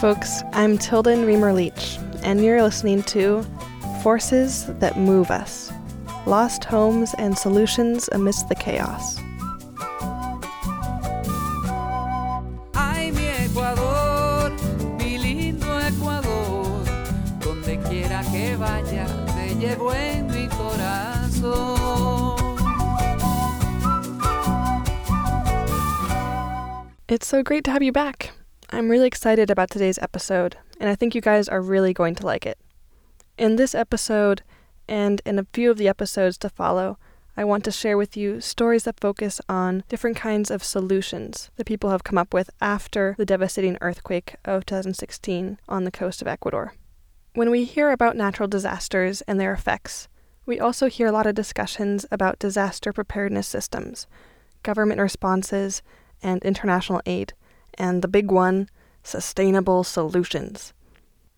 folks. I'm Tilden Reamer Leach, and you're listening to Forces That Move Us Lost Homes and Solutions Amidst the Chaos. Ay, mi Ecuador, mi lindo Ecuador, donde quiera que vaya, te llevo en mi corazón. It's so great to have you back. I'm really excited about today's episode, and I think you guys are really going to like it. In this episode, and in a few of the episodes to follow, I want to share with you stories that focus on different kinds of solutions that people have come up with after the devastating earthquake of 2016 on the coast of Ecuador. When we hear about natural disasters and their effects, we also hear a lot of discussions about disaster preparedness systems, government responses, and international aid and the big one, sustainable solutions.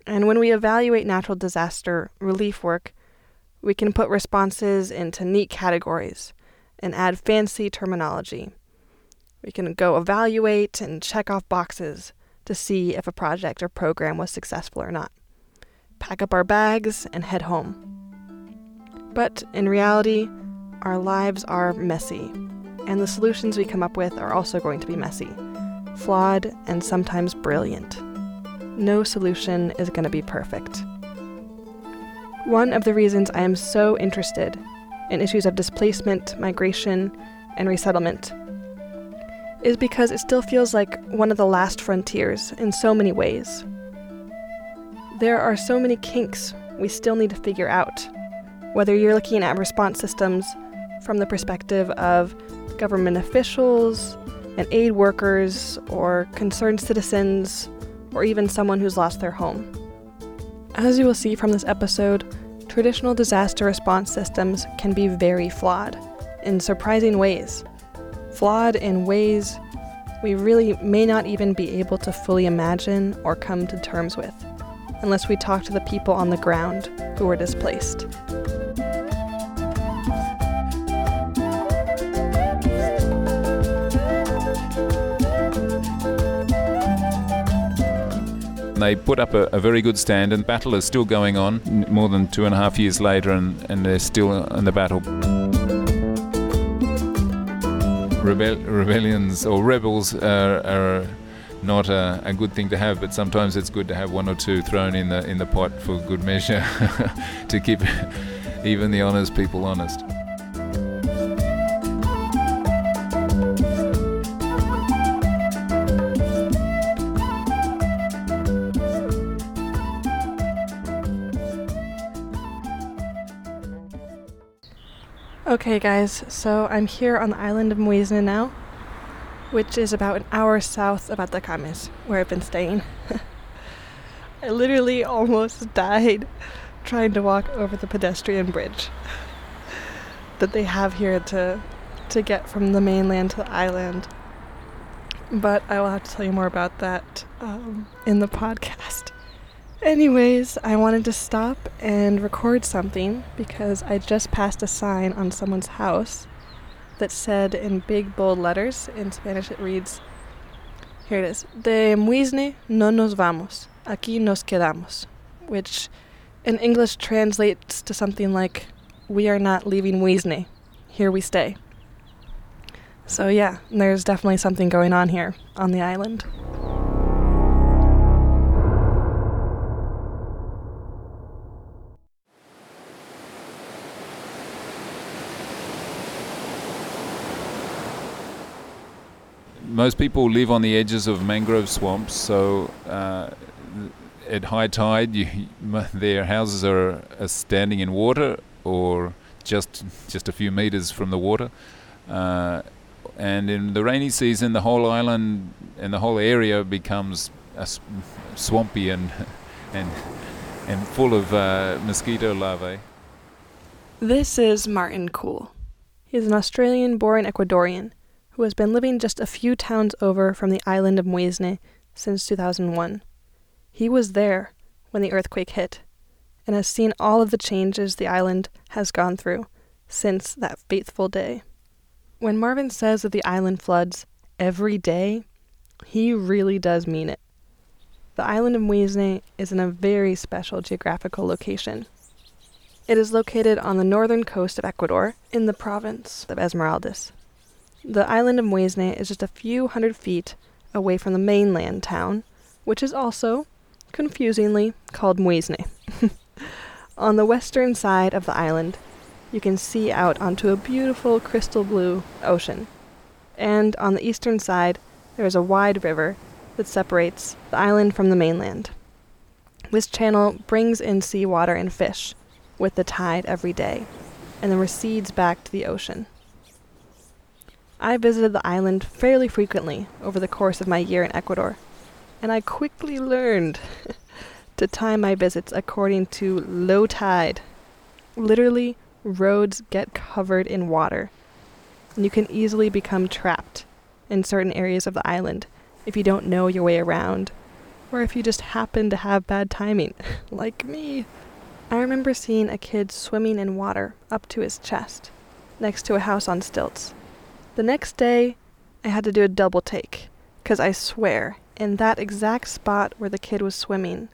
And when we evaluate natural disaster relief work, we can put responses into neat categories and add fancy terminology. We can go evaluate and check off boxes to see if a project or program was successful or not. Pack up our bags and head home. But in reality, our lives are messy, and the solutions we come up with are also going to be messy flawed, and sometimes brilliant. No solution is going to be perfect. One of the reasons I am so interested in issues of displacement, migration, and resettlement is because it still feels like one of the last frontiers in so many ways. There are so many kinks we still need to figure out, whether you're looking at response systems from the perspective of government officials, and aid workers or concerned citizens or even someone who's lost their home. As you will see from this episode, traditional disaster response systems can be very flawed in surprising ways. Flawed in ways we really may not even be able to fully imagine or come to terms with unless we talk to the people on the ground who were displaced. They put up a, a, very good stand, and the battle is still going on more than two and a half years later, and, and they're still in the battle. Rebel- rebellions or rebels are, are not a, a, good thing to have, but sometimes it's good to have one or two thrown in the in the pot for good measure to keep even the honest people honest. Okay, guys, so I'm here on the island of Muisne now, which is about an hour south of Atacames, where I've been staying. I literally almost died trying to walk over the pedestrian bridge that they have here to to get from the mainland to the island. But I will have to tell you more about that um, in the podcast. Anyways, I wanted to stop and record something because I just passed a sign on someone's house that said in big bold letters, in Spanish it reads, here it is, De Muisne no nos vamos, aquí nos quedamos, which in English translates to something like, we are not leaving Muisne, here we stay. So yeah, there's definitely something going on here on the island. Most people live on the edges of mangrove swamps, so uh, at high tide, you, their houses are, are, standing in water or just just a few meters from the water. Uh, and in the rainy season, the whole island and the whole area becomes swampy and and and full of uh, mosquito larvae. This is Marvin Cool. He's an Australian-born Ecuadorian who has been living just a few towns over from the island of Muisne since 2001. He was there when the earthquake hit and has seen all of the changes the island has gone through since that fateful day. When Marvin says that the island floods every day, he really does mean it. The island of Muisne is in a very special geographical location. It is located on the northern coast of Ecuador in the province of Esmeraldas. The island of Muisne is just a few hundred feet away from the mainland town, which is also, confusingly, called Muisne. on the western side of the island, you can see out onto a beautiful crystal blue ocean. And on the eastern side, there is a wide river that separates the island from the mainland. This channel brings in seawater and fish with the tide every day, and then recedes back to the ocean. I visited the island fairly frequently over the course of my year in Ecuador, and I quickly learned to time my visits according to low tide. Literally, roads get covered in water, and you can easily become trapped in certain areas of the island if you don't know your way around, or if you just happen to have bad timing, like me. I remember seeing a kid swimming in water up to his chest, next to a house on stilts. The next day, I had to do a double take, because I swear, in that exact spot where the kid was swimming,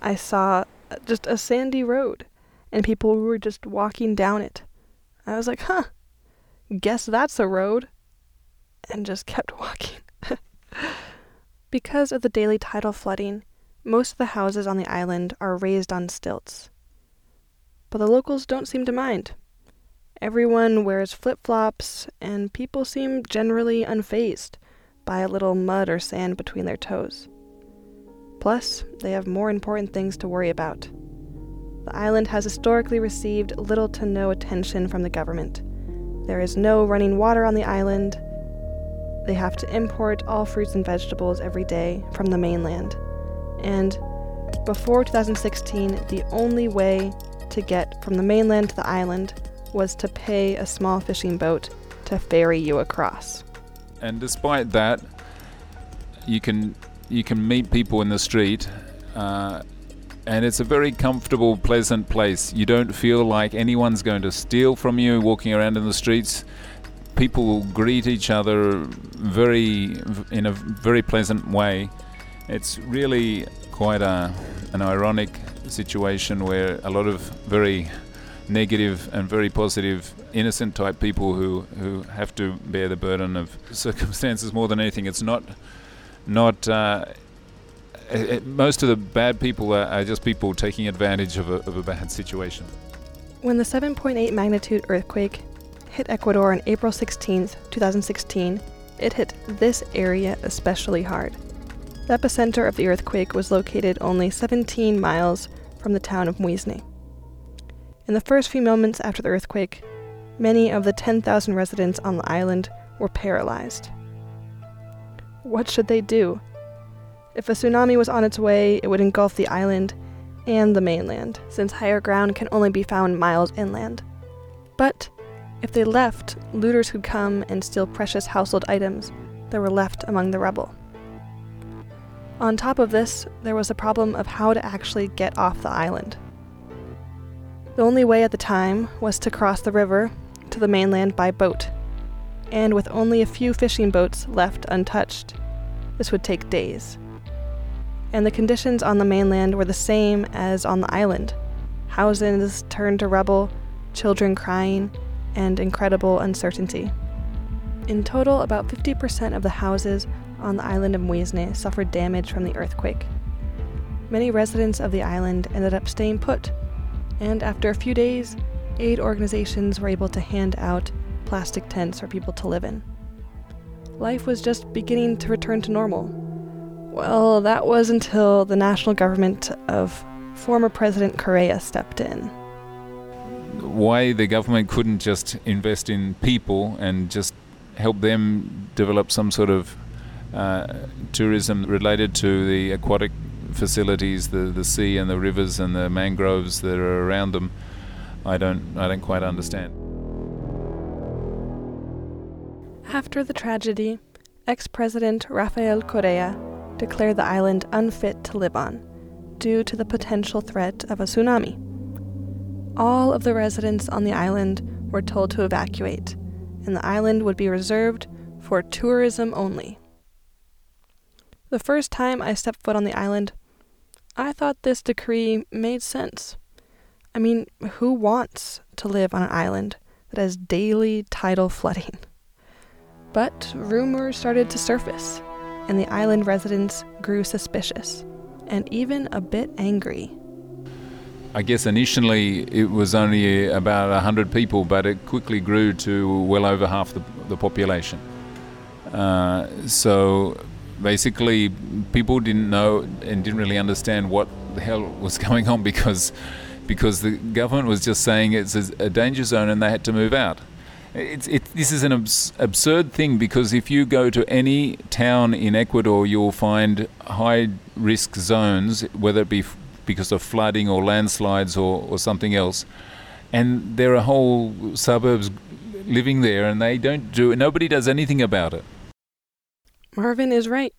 I saw uh, just a sandy road, and people were just walking down it. I was like, huh, guess that's a road, and just kept walking. because of the daily tidal flooding, most of the houses on the island are raised on stilts. But the locals don't seem to mind. Everyone wears flip flops, and people seem generally unfazed by a little mud or sand between their toes. Plus, they have more important things to worry about. The island has historically received little to no attention from the government. There is no running water on the island. They have to import all fruits and vegetables every day from the mainland. And before 2016, the only way to get from the mainland to the island was to pay a small fishing boat to ferry you across. And despite that, you can you can meet people in the street, uh, and it's a very comfortable, pleasant place. You don't feel like anyone's going to steal from you walking around in the streets. People greet each other very in a very pleasant way. It's really quite a an ironic situation where a lot of very negative and very positive, innocent type people who, who have to bear the burden of circumstances more than anything. It's not not. Uh, it, most of the bad people are, are, just people taking advantage of a, of a bad situation. When the 7.8 magnitude earthquake hit Ecuador on April 16, 2016, it hit this area especially hard. The epicenter of the earthquake was located only 17 miles from the town of Muisne. In the first few moments after the earthquake, many of the 10,000 residents on the island were paralyzed. What should they do? If a tsunami was on its way, it would engulf the island and the mainland, since higher ground can only be found miles inland. But if they left, looters could come and steal precious household items that were left among the rubble. On top of this, there was the problem of how to actually get off the island. The only way at the time was to cross the river to the mainland by boat, and with only a few fishing boats left untouched, this would take days. And the conditions on the mainland were the same as on the island houses turned to rubble, children crying, and incredible uncertainty. In total, about 50% of the houses on the island of Muisne suffered damage from the earthquake. Many residents of the island ended up staying put and after a few days, aid organizations were able to hand out plastic tents for people to live in. Life was just beginning to return to normal. Well, that was until the national government of former President Correa stepped in. Why the government couldn't just invest in people and just help them develop some sort of uh, tourism related to the aquatic facilities, the, the sea and the rivers and the mangroves that are around them, I don't I don't quite understand. After the tragedy, ex-president Rafael Correa declared the island unfit to live on due to the potential threat of a tsunami. All of the residents on the island were told to evacuate, and the island would be reserved for tourism only. The first time I stepped foot on the island, I thought this decree made sense. I mean, who wants to live on an island that has daily tidal flooding? But rumors started to surface, and the island residents grew suspicious and even a bit angry. I guess initially it was only about 100 people, but it quickly grew to well over half the, the population. Uh, so basically, people didn't know and didn't really understand what the hell was going on because, because the government was just saying it's a danger zone and they had to move out. It's, it, this is an abs- absurd thing because if you go to any town in Ecuador, you'll find high risk zones, whether it be f- because of flooding or landslides or, or something else. And there are whole suburbs living there, and they don't do nobody does anything about it. Marvin is right.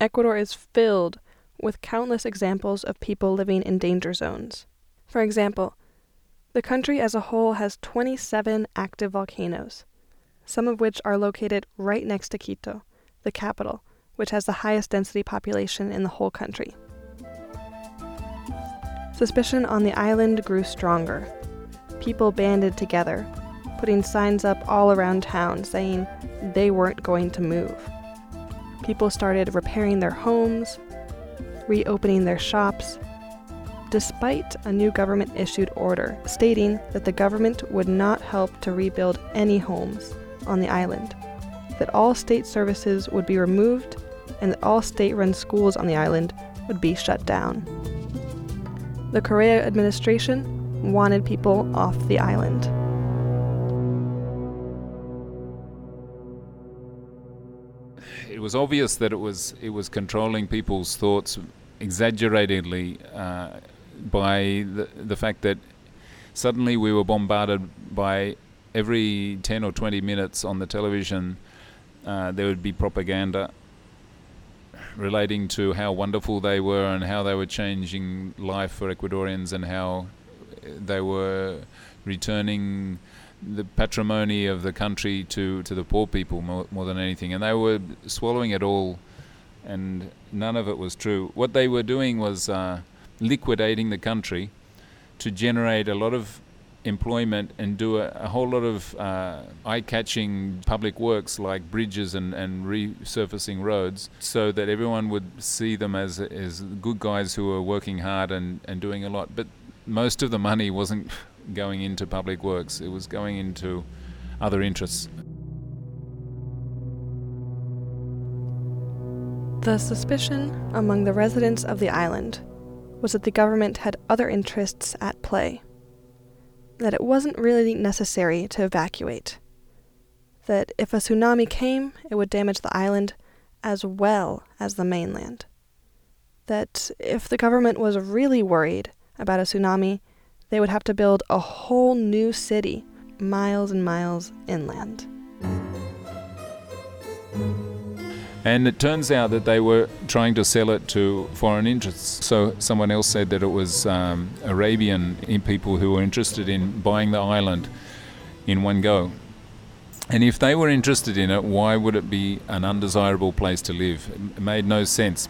Ecuador is filled with countless examples of people living in danger zones. For example, the country as a whole has 27 active volcanoes, some of which are located right next to Quito, the capital, which has the highest density population in the whole country. Suspicion on the island grew stronger. People banded together, putting signs up all around town saying they weren't going to move. People started repairing their homes, reopening their shops, despite a new government issued order stating that the government would not help to rebuild any homes on the island, that all state services would be removed, and that all state run schools on the island would be shut down. The Correa administration wanted people off the island. It was obvious that it was it was controlling people's thoughts exaggeratedly uh, by the, the fact that suddenly we were bombarded by every 10 or 20 minutes on the television, uh, there would be propaganda relating to how wonderful they were and how they were changing life for Ecuadorians and how they were returning the patrimony of the country to, to the poor people more, more than anything. And they were swallowing it all, and none of it was true. What they were doing was. Uh, liquidating the country to generate a lot of employment and do a, a whole lot of uh, eye-catching public works like bridges and, and resurfacing roads so that everyone would see them as, as good guys who are working hard and, and doing a lot. But most of the money wasn't going into public works. It was going into other interests. The suspicion among the residents of the island was that the government had other interests at play, that it wasn't really necessary to evacuate, that if a tsunami came, it would damage the island as well as the mainland, that if the government was really worried about a tsunami, they would have to build a whole new city miles and miles inland. And it turns out that they were trying to sell it to foreign interests. So someone else said that it was um, Arabian people who were interested in buying the island in one go. And if they were interested in it, why would it be an undesirable place to live? It made no sense.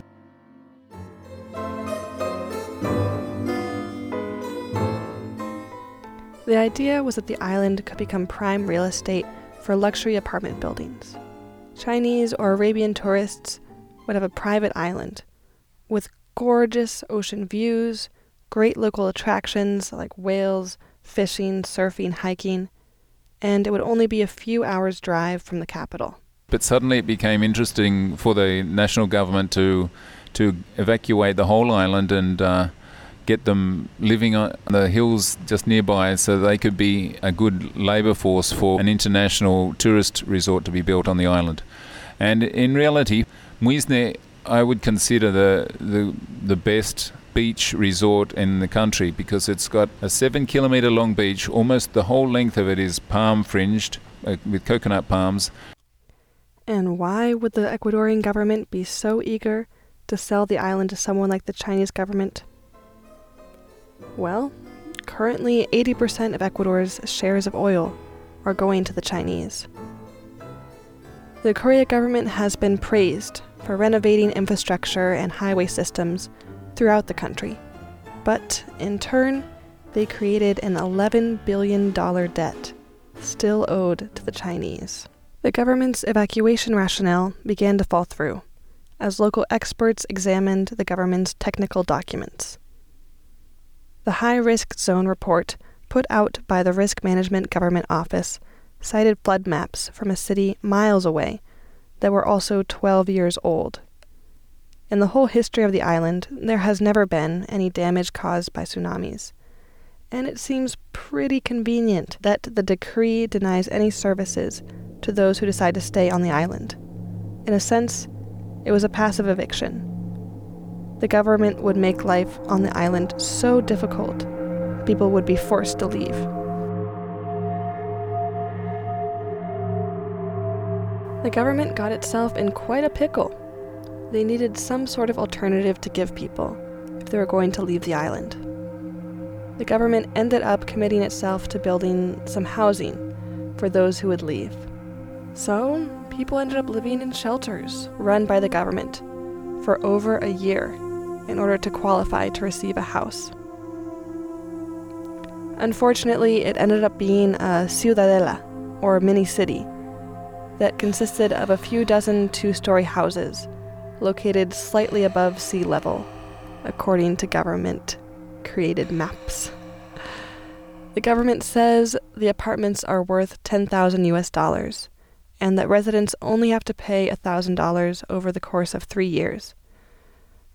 The idea was that the island could become prime real estate for luxury apartment buildings. Chinese or Arabian tourists would have a private island with gorgeous ocean views, great local attractions like whales, fishing, surfing, hiking, and it would only be a few hours' drive from the capital. But suddenly it became interesting for the national government to to evacuate the whole island and uh, get them living on the hills just nearby so they could be a good labour force for an international tourist resort to be built on the island. And in reality, Muisne I would consider the, the, the best beach resort in the country because it's got a seven kilometre long beach. Almost the whole length of it is palm fringed uh, with coconut palms. And why would the Ecuadorian government be so eager to sell the island to someone like the Chinese government? Well, currently 80% of Ecuador's shares of oil are going to the Chinese. The Correa government has been praised for renovating infrastructure and highway systems throughout the country. But in turn, they created an $11 billion debt, still owed to the Chinese. The government's evacuation rationale began to fall through as local experts examined the government's technical documents. The High Risk Zone report, put out by the Risk Management Government Office, cited flood maps from a city miles away that were also 12 years old. In the whole history of the island, there has never been any damage caused by tsunamis. And it seems pretty convenient that the decree denies any services to those who decide to stay on the island. In a sense, it was a passive eviction. The government would make life on the island so difficult, people would be forced to leave. The government got itself in quite a pickle. They needed some sort of alternative to give people if they were going to leave the island. The government ended up committing itself to building some housing for those who would leave. So, people ended up living in shelters run by the government for over a year in order to qualify to receive a house. Unfortunately, it ended up being a ciudadela, or mini city, that consisted of a few dozen two story houses located slightly above sea level, according to government created maps. The government says the apartments are worth 10,000 US dollars and that residents only have to pay $1,000 over the course of three years.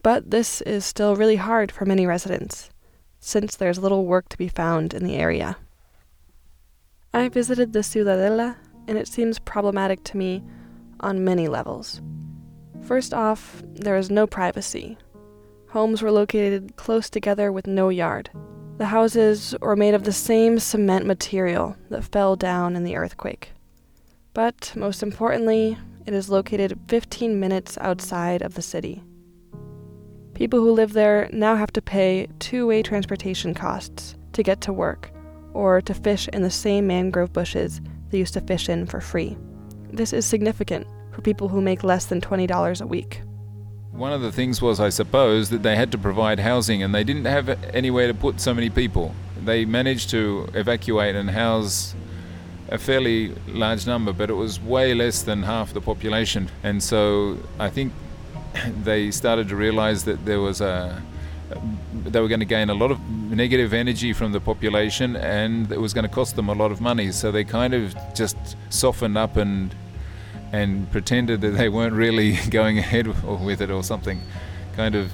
But this is still really hard for many residents, since there's little work to be found in the area. I visited the Ciudadela, and it seems problematic to me on many levels. First off, there is no privacy. Homes were located close together with no yard. The houses were made of the same cement material that fell down in the earthquake. But most importantly, it is located 15 minutes outside of the city. People who live there now have to pay two way transportation costs to get to work or to fish in the same mangrove bushes they used to fish in for free. This is significant for people who make less than $20 a week. One of the things was, I suppose, that they had to provide housing and they didn't have anywhere to put so many people. They managed to evacuate and house a fairly large number, but it was way less than half the population. And so I think they started to realize that there was a they were going to gain a lot of negative energy from the population and it was going to cost them a lot of money. So they kind of just softened up and and pretended that they weren't really going ahead with it or something. Kind of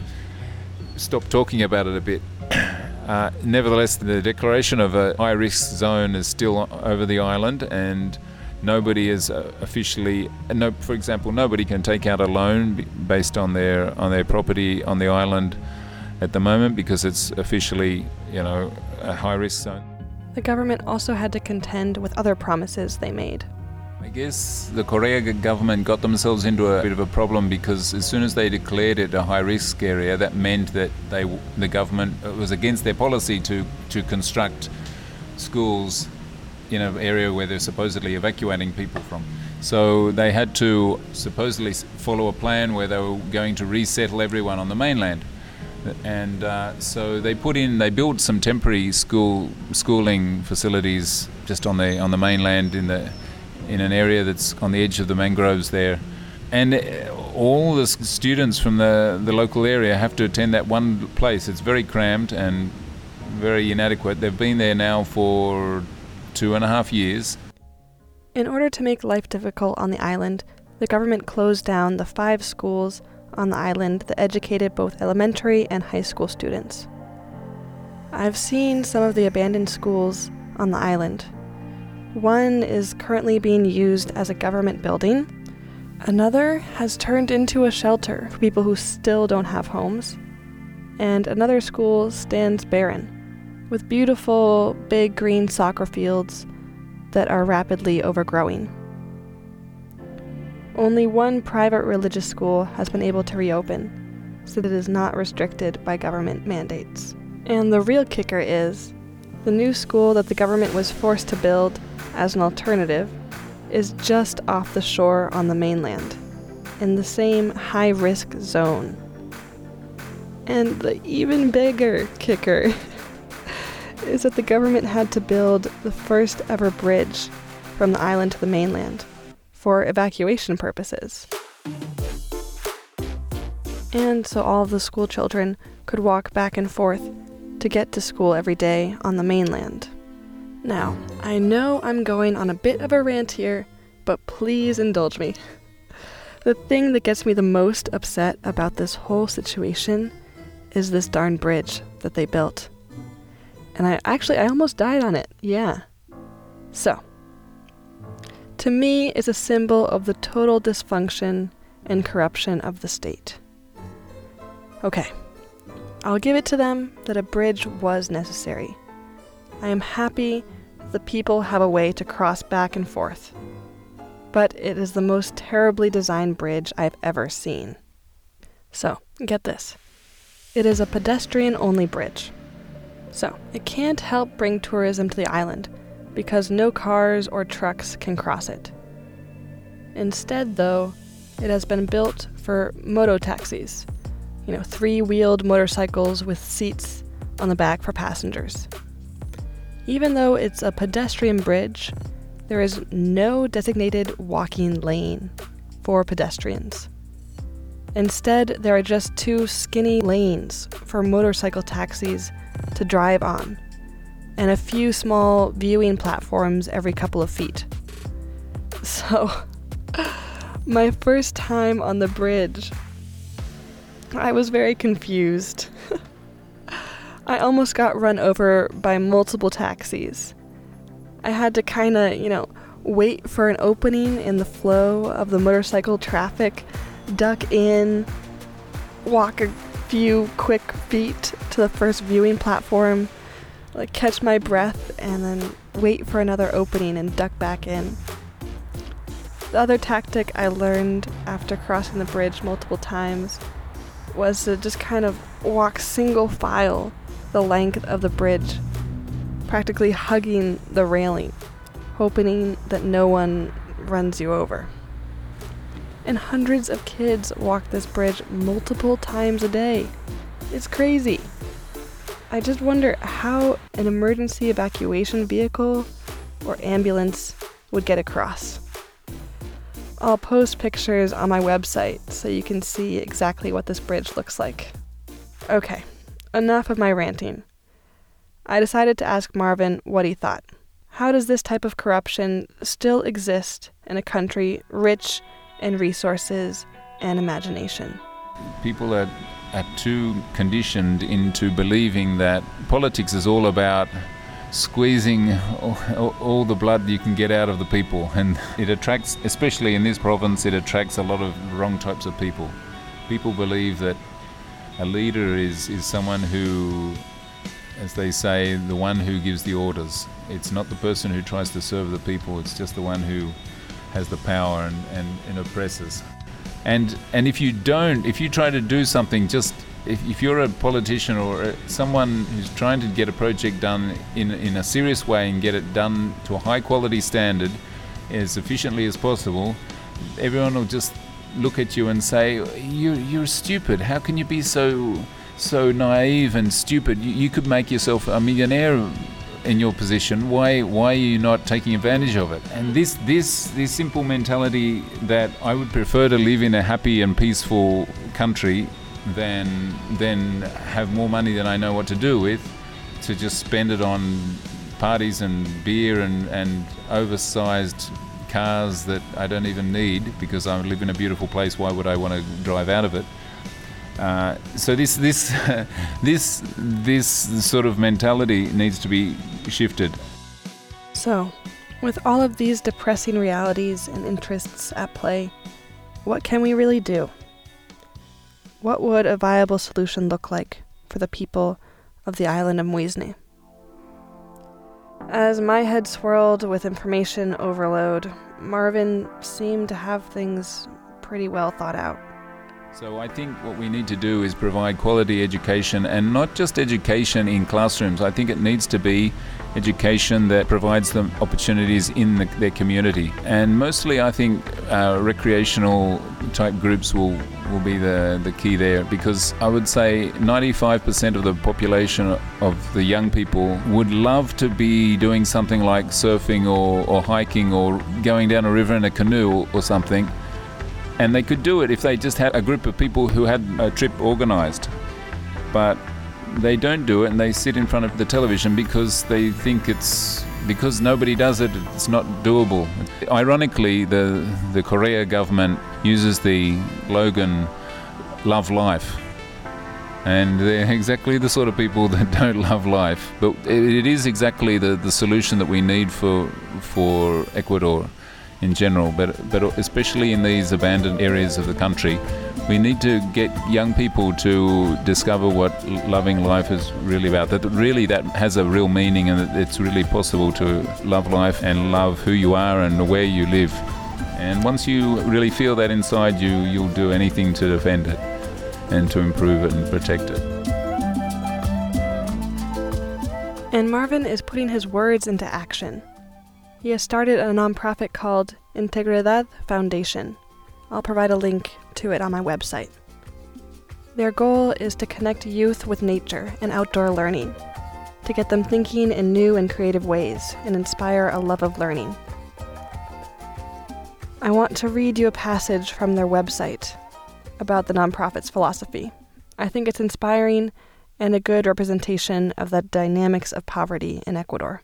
stopped talking about it a bit. Uh, nevertheless, the declaration of a high risk zone is still over the island, and nobody is uh, officially. No, for example, nobody can take out a loan based on their on their property on the island at the moment because it's officially, you know, a high risk zone. The government also had to contend with other promises they made. I guess the Correa government got themselves into a bit of a problem because as soon as they declared it a high risk area, that meant that they, the government was against their policy to, to construct schools in an area where they're supposedly evacuating people from. So they had to supposedly follow a plan where they were going to resettle everyone on the mainland. And uh, so they put in, they built some temporary school schooling facilities just on the on the mainland in the in an area that's on the edge of the mangroves there. And uh, all the students from the, the local area have to attend that one place. It's very crammed and very inadequate. They've been there now for two and a half years. In order to make life difficult on the island, the government closed down the five schools on the island that educated both elementary and high school students. I've seen some of the abandoned schools on the island, one is currently being used as a government building. Another has turned into a shelter for people who still don't have homes. And another school stands barren, with beautiful, big green soccer fields that are rapidly overgrowing. Only one private religious school has been able to reopen, so that it is not restricted by government mandates. And the real kicker is the new school that the government was forced to build as an alternative is just off the shore on the mainland, in the same high risk zone. And the even bigger kicker is that the government had to build the first ever bridge from the island to the mainland for evacuation purposes. And so all of the school children could walk back and forth to get to school every day on the mainland. Now, I know I'm going on a bit of a rant here, but please indulge me. The thing that gets me the most upset about this whole situation is this darn bridge that they built. And I actually, I almost died on it. Yeah. So, to me, it's a symbol of the total dysfunction and corruption of the state. Okay, I'll give it to them that a bridge was necessary. I am happy the people have a way to cross back and forth. But it is the most terribly designed bridge I've ever seen. So, get this it is a pedestrian only bridge. So, it can't help bring tourism to the island because no cars or trucks can cross it. Instead, though, it has been built for moto taxis, you know, three wheeled motorcycles with seats on the back for passengers. Even though it's a pedestrian bridge, there is no designated walking lane for pedestrians. Instead, there are just two skinny lanes for motorcycle taxis to drive on, and a few small viewing platforms every couple of feet. So, my first time on the bridge, I was very confused. I almost got run over by multiple taxis. I had to kind of, you know, wait for an opening in the flow of the motorcycle traffic, duck in, walk few quick feet to the first viewing platform, like catch my breath, and then wait for another opening and duck back in. The other tactic I learned after crossing the bridge multiple times was to just kind of walk single file the length of the bridge, practically hugging the railing, hoping that no one runs you over. And hundreds of kids walk this bridge multiple times a day. It's crazy. I just wonder how an emergency evacuation vehicle or ambulance would get across. I'll post pictures on my website so you can see exactly what this bridge looks like. Okay, enough of my ranting. I decided to ask Marvin what he thought. How does this type of corruption still exist in a country rich in resources and imagination? People are, are too conditioned into believing that politics is all about squeezing all, all, the blood you can get out of the people. And it attracts, especially in this province, it attracts a lot of wrong types of people. People believe that a leader is, is someone who, as they say, the one who gives the orders. It's not the person who tries to serve the people, it's just the one who has the power and, and, and oppresses. And, and if you don't, if you try to do something, just if, if you're a politician or uh, someone who's trying to get a project done in, in a serious way and get it done to a high quality standard as efficiently as possible, everyone will just look at you and say, "You're you're stupid. How can you be so so naive and stupid? You, you could make yourself a millionaire." In your position why why are you not taking advantage of it and this this this simple mentality that I would prefer to live in a happy and peaceful country than than have more money than I know what to do with to just spend it on parties and beer and and oversized cars that I don't even need because I live in a beautiful place. Why would I want to drive out of it? Uh, so this this this this sort of mentality needs to be shifted. So, with all of these depressing realities and interests at play, what can we really do? What would a viable solution look like for the people of the island of Muisne? As my head swirled with information overload, Marvin seemed to have things pretty well thought out. So I think what we need to do is provide quality education and not just education in classrooms. I think it needs to be education that provides them opportunities in the, their community. And mostly I think uh, recreational type groups will, will be the, the key there because I would say 95% of the population of the young people would love to be doing something like surfing or, or hiking or going down a river in a canoe or, or something and they could do it if they just had a group of people who had a trip organized. But they don't do it and they sit in front of the television because they think it's because nobody does it it's not doable. Ironically the the Correa government uses the slogan love life. And they're exactly the sort of people that don't love life. But it is exactly the, the solution that we need for for ecuador in general, but, but especially in these abandoned areas of the country, we need to get young people to discover what loving life is really about. That really that has a real meaning, and that it's really possible to love life and love who you are and where you live. And once you really feel that inside you, you'll do anything to defend it and to improve it and protect it. And Marvin is putting his words into action. He has started a nonprofit called Integridad Foundation. I'll provide a link to it on my website. Their goal is to connect youth with nature and outdoor learning, to get them thinking in new and creative ways and inspire a love of learning. I want to read you a passage from their website about the nonprofit's philosophy. I think it's inspiring and a good representation of the dynamics of poverty in Ecuador.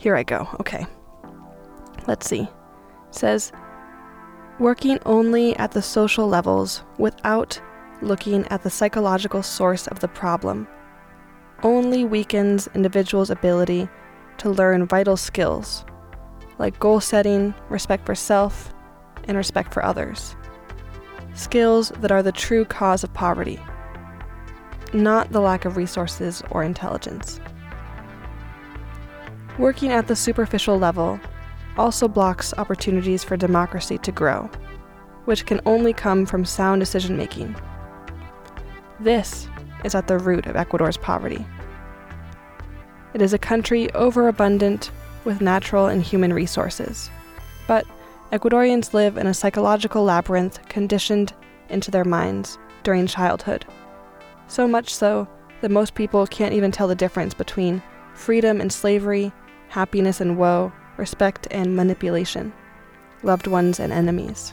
Here I go. Okay. Let's see. It says working only at the social levels without looking at the psychological source of the problem only weakens individuals' ability to learn vital skills like goal setting, respect for self, and respect for others. Skills that are the true cause of poverty, not the lack of resources or intelligence. Working at the superficial level also blocks opportunities for democracy to grow, which can only come from sound decision making. This is at the root of Ecuador's poverty. It is a country overabundant with natural and human resources, but Ecuadorians live in a psychological labyrinth conditioned into their minds during childhood. So much so that most people can't even tell the difference between freedom and slavery, happiness and woe, respect and manipulation, loved ones and enemies.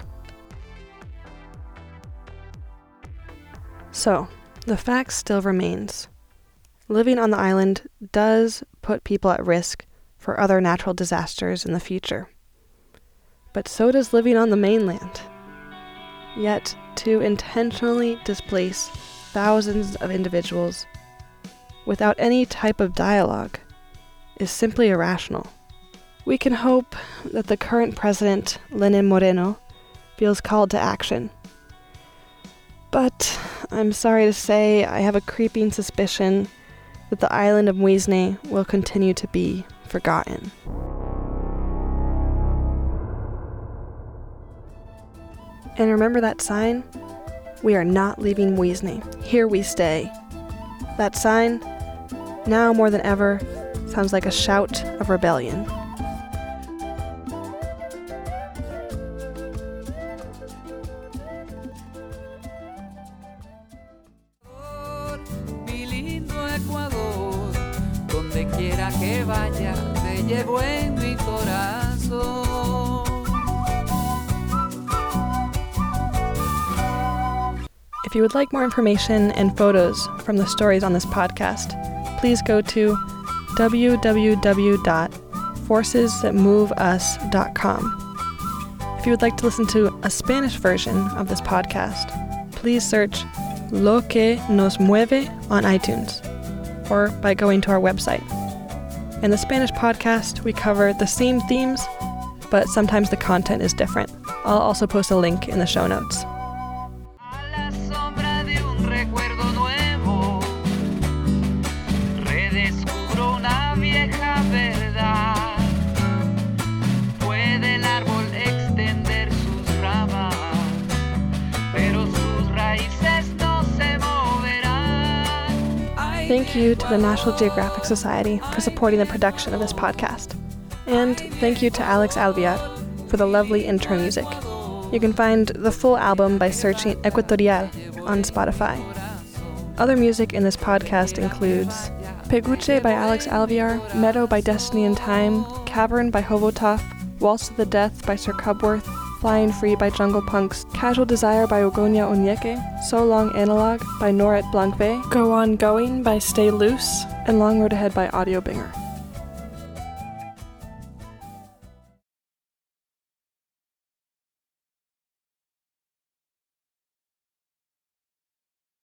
So, the fact still remains. Living on the island does put people at risk for other natural disasters in the future. But so does living on the mainland. Yet, to intentionally displace thousands of individuals without any type of dialogue is simply irrational. We can hope that the current president, Lenin Moreno, feels called to action. But I'm sorry to say, I have a creeping suspicion that the island of Muisne will continue to be forgotten. And remember that sign? We are not leaving Muisne. Here we stay. That sign, now more than ever, sounds like a shout of rebellion. Mi lindo Ecuador, donde quiera que vaya, te llevo en mi corazón. If you would like more information and photos from the stories on this podcast, please go to www.forcesthatmoveus.com. If you would like to listen to a Spanish version of this podcast, please search Lo que nos mueve on iTunes or by going to our website. In the Spanish podcast, we cover the same themes, but sometimes the content is different. I'll also post a link in the show notes una vieja verdad. Puede el árbol extender sus ramas, pero sus raíces no se moverán. Thank you to the National Geographic Society for supporting the production of this podcast. And thank you to Alex Albiat for the lovely intro music. You can find the full album by searching Equatorial on Spotify. Other music in this podcast includes Peguche by Alex Alviar, Meadow by Density and Time, Cavern by Hovotov, Waltz to the Death by Sir Cubworth, Flying Free by Jingle Punks, Casual Desire by Ugonna Onyekwe, So Long Analog by Noret Blancve, Go On Going by Stay Loose, and Long Road Ahead by Audio Binger.